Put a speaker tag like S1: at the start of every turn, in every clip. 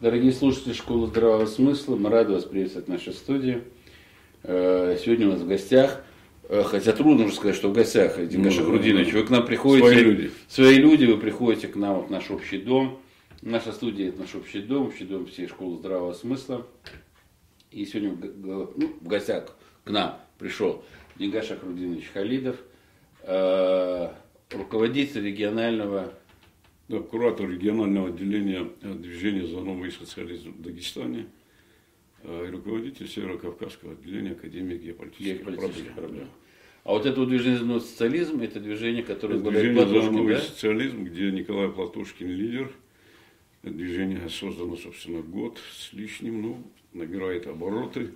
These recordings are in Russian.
S1: Дорогие слушатели Школы Здравого Смысла, мы рады вас приветствовать в нашей студии. Э, сегодня у нас в гостях, э, хотя трудно уже сказать, что в гостях, Дингаша ну, Грудинович, вы к нам приходите.
S2: Свои люди.
S1: Свои люди, вы приходите к нам в наш общий дом. Наша студия – это наш общий дом, общий дом всей Школы Здравого Смысла. И сегодня ну, в гостях к нам пришел Дингаша Грудинович Халидов, э, руководитель регионального
S2: да, куратор регионального отделения движения за новый социализм в Дагестане э, и руководитель Северо-Кавказского отделения Академии геополитических, геополитических проблем. проблем.
S1: А вот это вот движение за новый социализм, это движение, которое
S2: это движение за новый да? социализм, где Николай Платошкин лидер. Движение создано, собственно, год с лишним, ну, набирает обороты.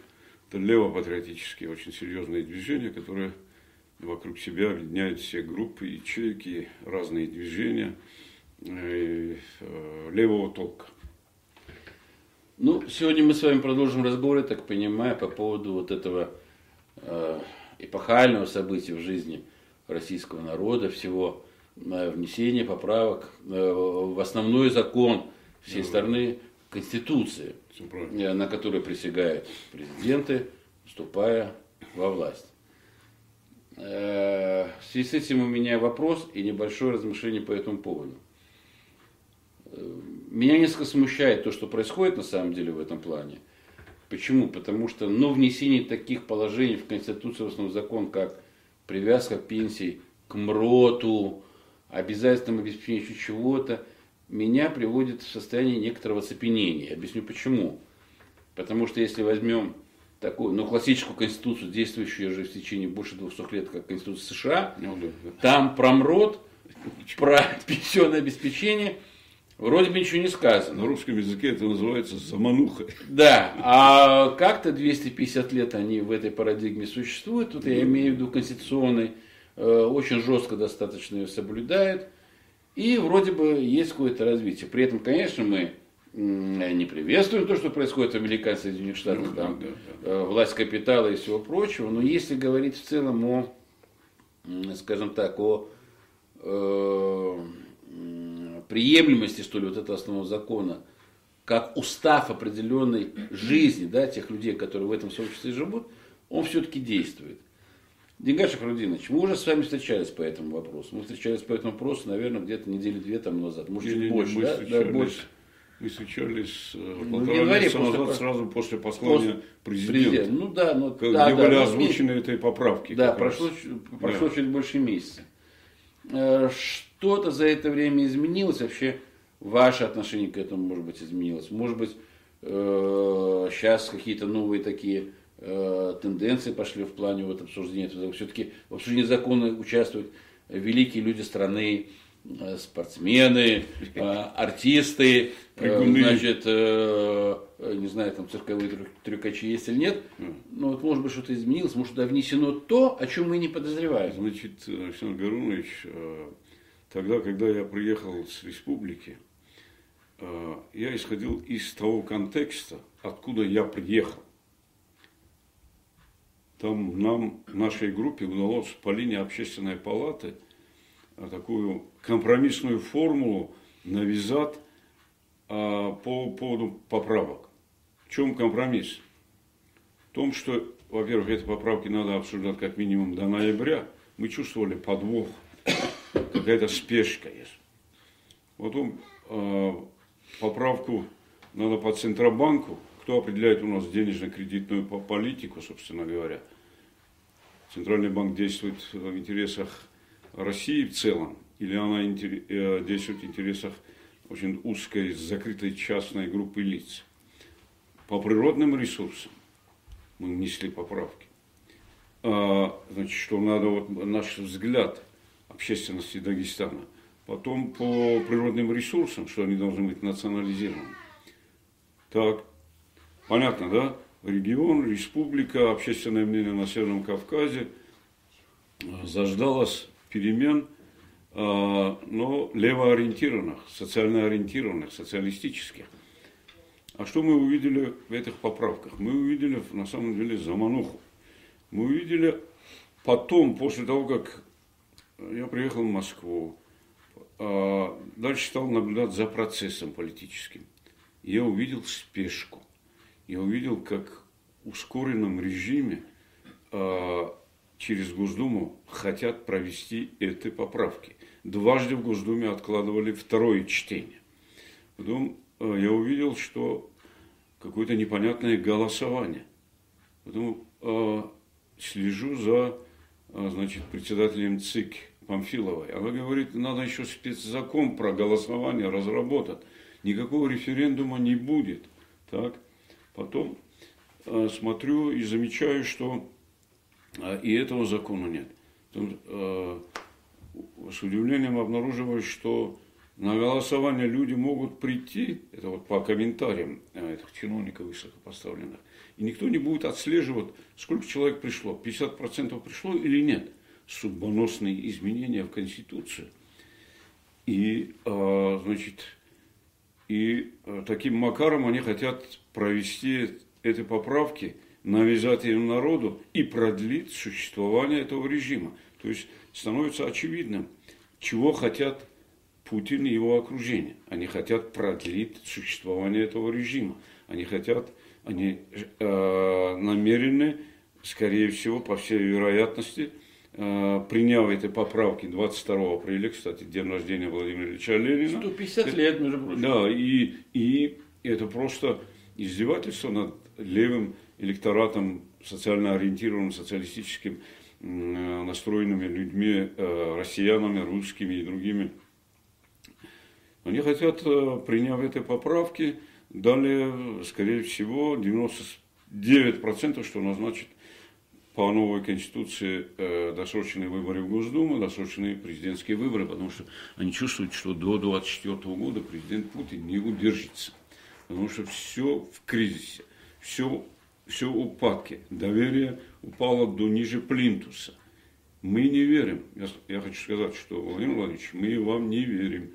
S2: Это левопатриотические, очень серьезные движения, которые вокруг себя объединяют все группы, ячейки, разные движения – Э, левого толка.
S1: Ну, сегодня мы с вами продолжим разговор, я так понимаю, по поводу вот этого э, эпохального события в жизни российского народа, всего э, внесения поправок э, в основной закон всей да. страны Конституции, э, на которой присягают президенты, вступая во власть. Э, в связи с этим у меня вопрос и небольшое размышление по этому поводу. Меня несколько смущает то, что происходит на самом деле в этом плане. Почему? Потому что ну, внесение таких положений в Конституцию, в основной закон, как привязка пенсий к МРОТу, обязательном обеспечению чего-то, меня приводит в состояние некоторого цепенения. Объясню почему. Потому что если возьмем такую, ну, классическую конституцию, действующую уже в течение больше 200 лет, как Конституция США, ну, да, да. там про МРОТ, про пенсионное обеспечение – Вроде бы ничего не сказано.
S2: На русском языке это называется замануха.
S1: Да, а как-то 250 лет они в этой парадигме существуют. Тут я имею в виду конституционный, э, очень жестко достаточно ее соблюдают. И вроде бы есть какое-то развитие. При этом, конечно, мы не приветствуем то, что происходит в американских Соединенных Штатах, ну, там, да, да, да. Э, власть капитала и всего прочего. Но если говорить в целом о, скажем так, о э, приемлемости, что ли, вот этого основного закона, как устав определенной жизни, да, тех людей, которые в этом сообществе живут, он все-таки действует. Деньгаш Шахрудинович, мы уже с вами встречались по этому вопросу. Мы встречались по этому вопросу, наверное, где-то недели две там назад, может, чуть больше, да? да? больше.
S2: Мы встречались э, ну, полтора месяца назад, после, сразу после послания президента. Президент.
S1: Ну да, но,
S2: как,
S1: да,
S2: где
S1: да,
S2: были озвучены этой поправки.
S1: Да, прошло, прошло да. чуть больше месяца. Э, что-то за это время изменилось, вообще ваше отношение к этому, может быть, изменилось. Может быть, э, сейчас какие-то новые такие э, тенденции пошли в плане вот обсуждения этого. Все-таки в обсуждении закона участвуют великие люди страны, э, спортсмены, э, артисты, э, значит, э, не знаю, там цирковые трюкачи есть или нет, но вот может быть что-то изменилось, может туда внесено то, о чем мы не подозреваем.
S2: Значит, Александр Гарунович, Тогда, когда я приехал с республики, э, я исходил из того контекста, откуда я приехал. Там нам, нашей группе, удалось по линии общественной палаты э, такую компромиссную формулу навязать э, по поводу поправок. В чем компромисс? В том, что, во-первых, эти поправки надо обсуждать как минимум до ноября. Мы чувствовали подвох какая-то спешка есть. Потом э, поправку надо по Центробанку, кто определяет у нас денежно-кредитную политику, собственно говоря. Центральный банк действует в интересах России в целом, или она э, действует в интересах очень узкой, закрытой частной группы лиц. По природным ресурсам мы внесли поправки. А, значит, что надо, вот наш взгляд – общественности Дагестана. Потом по природным ресурсам, что они должны быть национализированы. Так, понятно, да? Регион, республика, общественное мнение на Северном Кавказе заждалось перемен, а, но левоориентированных, социально ориентированных, социалистических. А что мы увидели в этих поправках? Мы увидели на самом деле замануху. Мы увидели потом, после того, как я приехал в Москву. А дальше стал наблюдать за процессом политическим. я увидел спешку. Я увидел, как в ускоренном режиме э, через Госдуму хотят провести эти поправки. Дважды в Госдуме откладывали второе чтение. Потом э, я увидел, что какое-то непонятное голосование. Потом э, слежу за э, значит, председателем ЦИК Памфиловой. Она говорит, надо еще спецзакон про голосование разработать. Никакого референдума не будет. Так? Потом э, смотрю и замечаю, что и этого закона нет. Э, с удивлением обнаруживаю, что на голосование люди могут прийти, это вот по комментариям э, этих чиновников высокопоставленных, и никто не будет отслеживать, сколько человек пришло, 50% пришло или нет. Судьбоносные изменения в Конституцию. И, значит, и таким макаром они хотят провести эти поправки, навязать им народу и продлить существование этого режима. То есть становится очевидным, чего хотят Путин и его окружение. Они хотят продлить существование этого режима. Они хотят, они э, намерены, скорее всего, по всей вероятности, э, приняв эти поправки 22 апреля, кстати, день рождения Владимира Ильича Ленина.
S1: 150 лет, между прочим.
S2: Да, и, и это просто издевательство над левым электоратом, социально ориентированным, социалистическим настроенными людьми, э, россиянами, русскими и другими. Они хотят, э, приняв эти поправки, далее, скорее всего, 99%, что назначит по новой конституции э, досрочные выборы в Госдуму, досрочные президентские выборы, потому что они чувствуют, что до 2024 года президент Путин не удержится. Потому что все в кризисе, все, все в упадке, доверие упало до ниже плинтуса. Мы не верим. Я, я хочу сказать, что, Владимир Владимирович, мы вам не верим.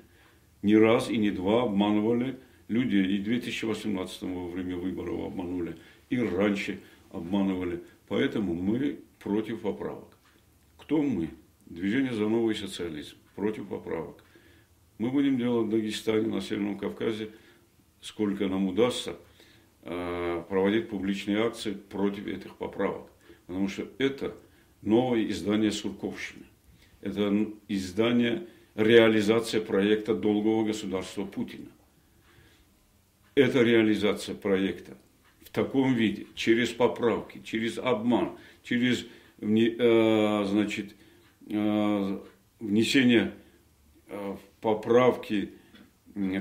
S2: Ни раз и не два обманывали людей. И в 2018 во время выборов обманули, и раньше обманывали. Поэтому мы против поправок. Кто мы? Движение за новый социализм. Против поправок. Мы будем делать в Дагестане, на Северном Кавказе, сколько нам удастся, проводить публичные акции против этих поправок. Потому что это новое издание Сурковщины. Это издание, реализация проекта долгого государства Путина. Это реализация проекта в таком виде, через поправки, через обман, через э, значит, э, внесение э, поправки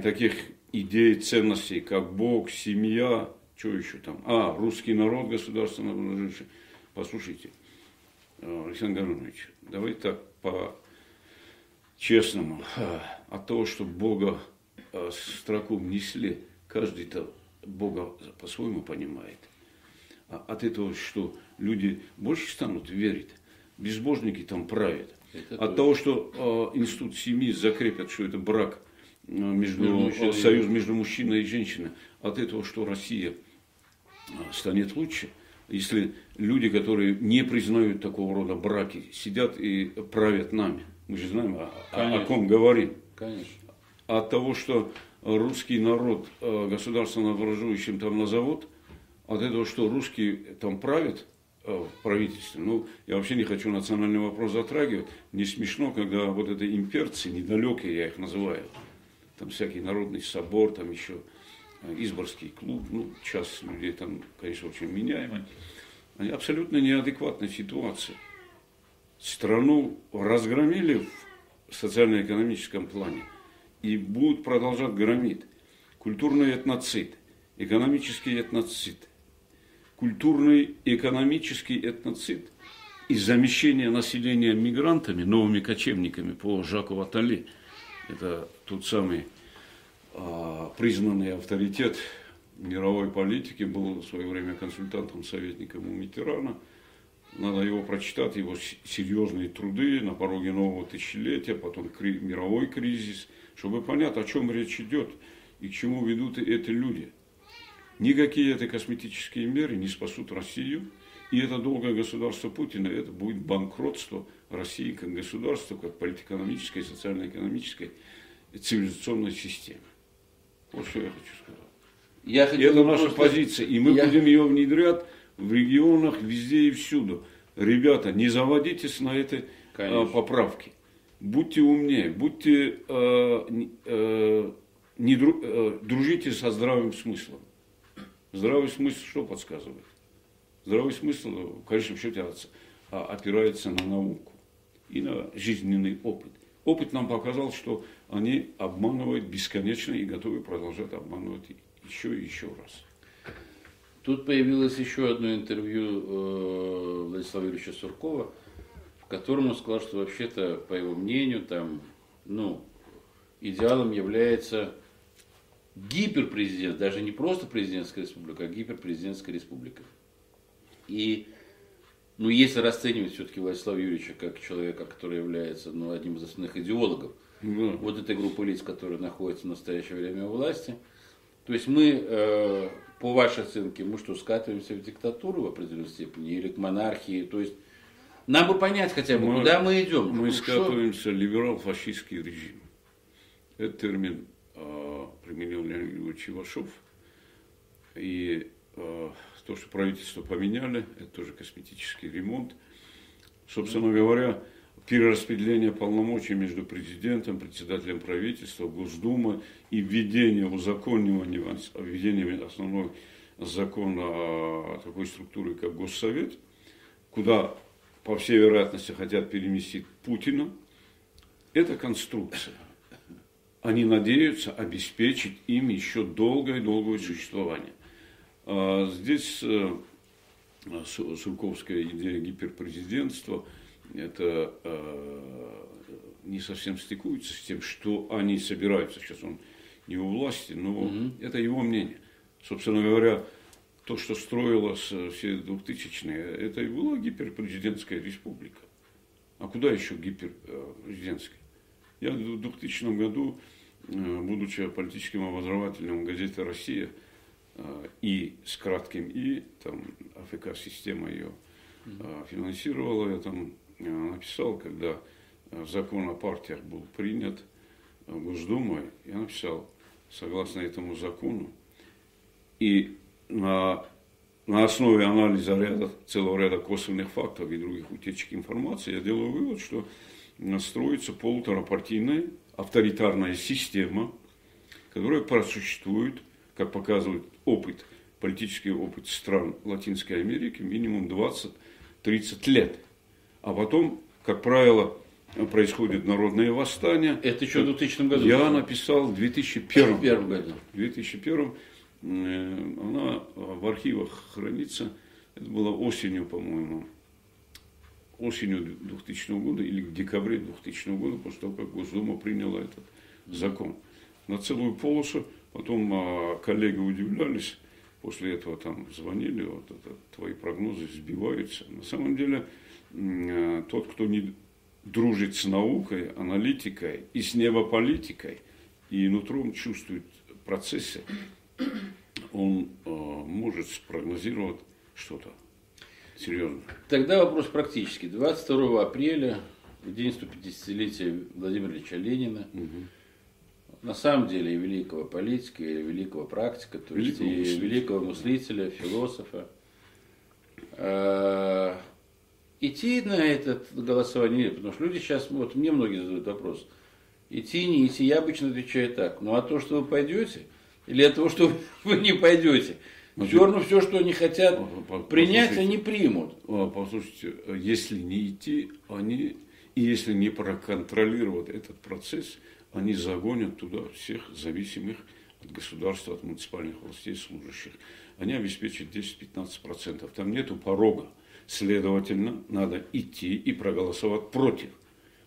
S2: таких идей, ценностей, как Бог, семья, что еще там, а, русский народ, государственное обнаживший. Послушайте, Александр Гаврилович, давайте так по-честному. От того, что Бога строку внесли, каждый-то Бога по-своему понимает. А от этого, что люди больше станут верить, безбожники там правят. Это от того, что э, институт семьи закрепят, что это брак между, между союз между мужчиной и женщиной, от этого, что Россия станет лучше, если люди, которые не признают такого рода браки, сидят и правят нами. Мы же знаем, о, о ком говорим.
S1: Конечно.
S2: От того, что русский народ э, государственно образующим там назовут, от этого, что русские там правят э, в правительстве, ну, я вообще не хочу национальный вопрос затрагивать, не смешно, когда вот это имперцы, недалекие я их называю, там всякий народный собор, там еще э, Изборский клуб, ну, часть людей там, конечно, очень меняемые, они абсолютно неадекватной ситуации. Страну разгромили в социально-экономическом плане – и будут продолжать громить. Культурный этноцид, экономический этноцид, культурный и экономический этноцид и замещение населения мигрантами, новыми кочевниками по Жаку Ватали. Это тот самый а, признанный авторитет мировой политики, был в свое время консультантом, советником у Митерана. Надо его прочитать, его серьезные труды на пороге нового тысячелетия, потом мировой кризис – чтобы понять, о чем речь идет и к чему ведут эти люди. Никакие это косметические меры не спасут Россию, и это долгое государство Путина, это будет банкротство России как государства, как политэкономической, социально-экономической цивилизационной системы. Вот что я хочу сказать. Я это наша просто... позиция, и мы я... будем ее внедрять в регионах везде и всюду. Ребята, не заводитесь на этой а, поправке. Будьте умнее, будьте э, э, не дру, э, дружите со здравым смыслом. Здравый смысл что подсказывает? Здравый смысл, в конечном счете, опирается на науку и на жизненный опыт. Опыт нам показал, что они обманывают бесконечно и готовы продолжать обманывать еще и еще раз.
S1: Тут появилось еще одно интервью э, Владислава Юрьевича Суркова, в котором он сказал, что вообще-то, по его мнению, там, ну, идеалом является гиперпрезидент, даже не просто президентская республика, а гиперпрезидентская республика. И ну, если расценивать все-таки Владислава Юрьевича как человека, который является ну, одним из основных идеологов mm. вот этой группы лиц, которые находятся в настоящее время у власти, то есть мы, э, по вашей оценке, мы что, скатываемся в диктатуру в определенной степени или к монархии, то есть нам бы понять хотя бы, мы, куда мы идем.
S2: Мы ну, скатываемся что? либерал-фашистский режим. Это термин э, применил Леонид Чевашов. И э, то, что правительство поменяли, это тоже косметический ремонт. Собственно говоря, перераспределение полномочий между президентом, председателем правительства, Госдумы и введение узаконивания, введение основной закона такой структуры, как Госсовет, куда, по всей вероятности, хотят переместить Путина, это конструкция. Они надеются обеспечить им еще долгое-долгое существование. А здесь э, Сурковская идея гиперпрезидентства, это э, не совсем стыкуется с тем, что они собираются. Сейчас он не у власти, но угу. это его мнение. Собственно говоря, то, что строилось все 2000-е, это и была гиперпрезидентская республика. А куда еще гиперпрезидентская? Я в 2000 году, э, будучи политическим обозревателем газеты «Россия», Э, и с кратким И, там АФК-система ее э, финансировала, я там э, написал, когда закон о партиях был принят Госдумой, я написал, согласно этому закону, и на, на основе анализа ряда, целого ряда косвенных фактов и других утечек информации, я делаю вывод, что строится полуторапартийная авторитарная система, которая просуществует как показывает опыт, политический опыт стран Латинской Америки, минимум 20-30 лет. А потом, как правило, происходит народное восстание.
S1: Это еще в 2000 году?
S2: Я написал в 2001
S1: году.
S2: В 2001 э, она в архивах хранится. Это было осенью, по-моему, осенью 2000 года или в декабре 2000 года, после того, как Госдума приняла этот закон. На целую полосу Потом а, коллеги удивлялись, после этого там звонили, вот это, твои прогнозы сбиваются. На самом деле, а, тот, кто не дружит с наукой, аналитикой и с небополитикой, и нутром чувствует процессы, он э, может спрогнозировать что-то серьезное.
S1: Тогда вопрос практически. 22 апреля, в день 150-летия Владимира Ильича Ленина, угу на самом деле и великого политика, и великого практика, то есть великого и мыслителя. великого мыслителя, философа. Э, идти на это голосование, потому что люди сейчас, вот мне многие задают вопрос, идти, не идти, я обычно отвечаю так, ну а то, что вы пойдете, или от того, что вы не пойдете, все равно все, что они хотят принять, они примут.
S2: А, послушайте, если не идти, они, и если не проконтролировать этот процесс, они загонят туда всех зависимых от государства, от муниципальных властей служащих. Они обеспечат 10-15%. Там нету порога. Следовательно, надо идти и проголосовать против.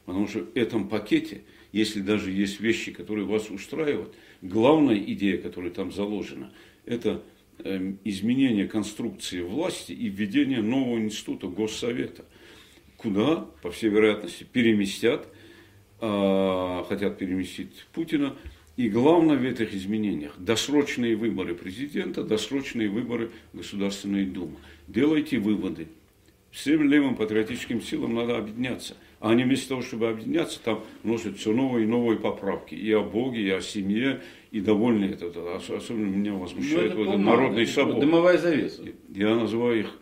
S2: Потому что в этом пакете, если даже есть вещи, которые вас устраивают, главная идея, которая там заложена, это эм, изменение конструкции власти и введение нового института Госсовета, куда, по всей вероятности, переместят хотят переместить Путина. И главное в этих изменениях – досрочные выборы президента, досрочные выборы Государственной Думы. Делайте выводы. Всем левым патриотическим силам надо объединяться. А они вместо того, чтобы объединяться, там вносят все новые и новые поправки. И о Боге, и о семье, и довольны это. Особенно меня возмущает
S1: ну,
S2: вот народный собор.
S1: Дымовая завеса.
S2: Я называю их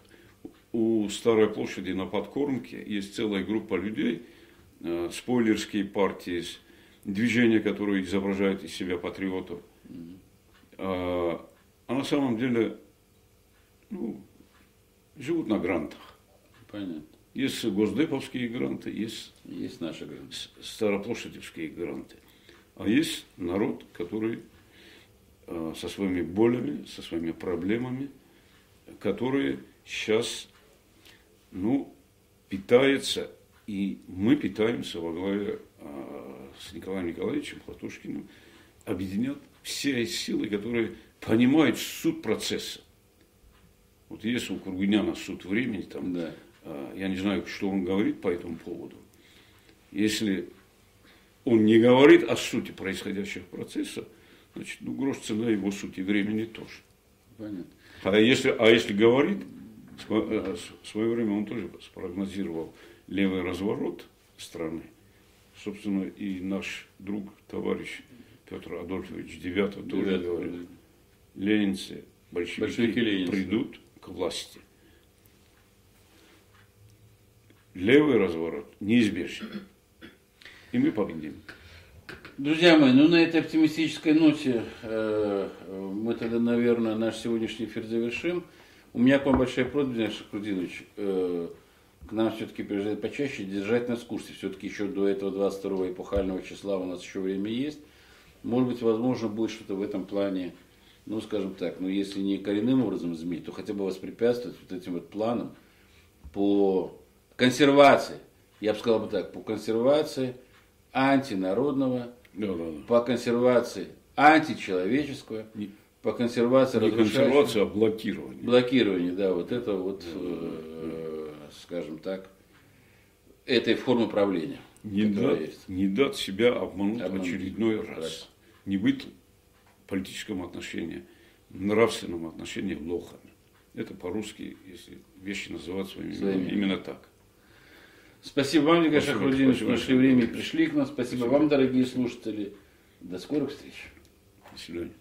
S2: у Старой площади на подкормке есть целая группа людей, э, спойлерские партии, движения, которые изображают из себя патриотов. А, а на самом деле ну, живут на грантах.
S1: Понятно.
S2: Есть госдеповские гранты, есть,
S1: есть наши гранты.
S2: староплощадевские гранты. А есть народ, который э, со своими болями, со своими проблемами, которые сейчас ну, питается, и мы питаемся во главе э, с Николаем Николаевичем Платушкиным, объединят все силы, которые понимают суть процесса. Вот есть у Кургуняна суд времени, там, да. э, я не знаю, что он говорит по этому поводу. Если он не говорит о сути происходящих процессов, значит, ну, грош цена его сути времени тоже. Понятно. А если, а если говорит, Э, в свое время он тоже спрогнозировал левый разворот страны. Собственно, и наш друг, товарищ Петр Адольфович Девятов тоже говорил, ленинцы, большевики, большевики придут к власти. Левый разворот неизбежен. И мы победим.
S1: Друзья мои, ну на этой оптимистической ноте э, мы тогда, наверное, наш сегодняшний эфир завершим. У меня к вам большая просьба, Дмитрий Шахрудинович, э, к нам все-таки приезжать почаще, держать нас в курсе. Все-таки еще до этого 22 эпохального числа у нас еще время есть. Может быть, возможно, будет что-то в этом плане, ну, скажем так, ну, если не коренным образом изменить, то хотя бы воспрепятствовать вот этим вот планам по консервации, я бы сказал бы так, по консервации антинародного, да, да, да. по консервации античеловеческого, по консервации,
S2: Не консервация, а блокирование.
S1: Блокирование, да, вот это вот, э, скажем так, этой формы правления.
S2: Не, дать, не дать себя обмануть, обмануть очередной раз. раз. Не быть в политическом отношении, в нравственном отношении лохами. Это по-русски, если вещи называть своими, своими. именно так.
S1: Спасибо вам, Николай Шахрудинович, что нашли время и пришли к нам. Спасибо, Спасибо вам, дорогие слушатели. До скорых встреч.
S2: До свидания.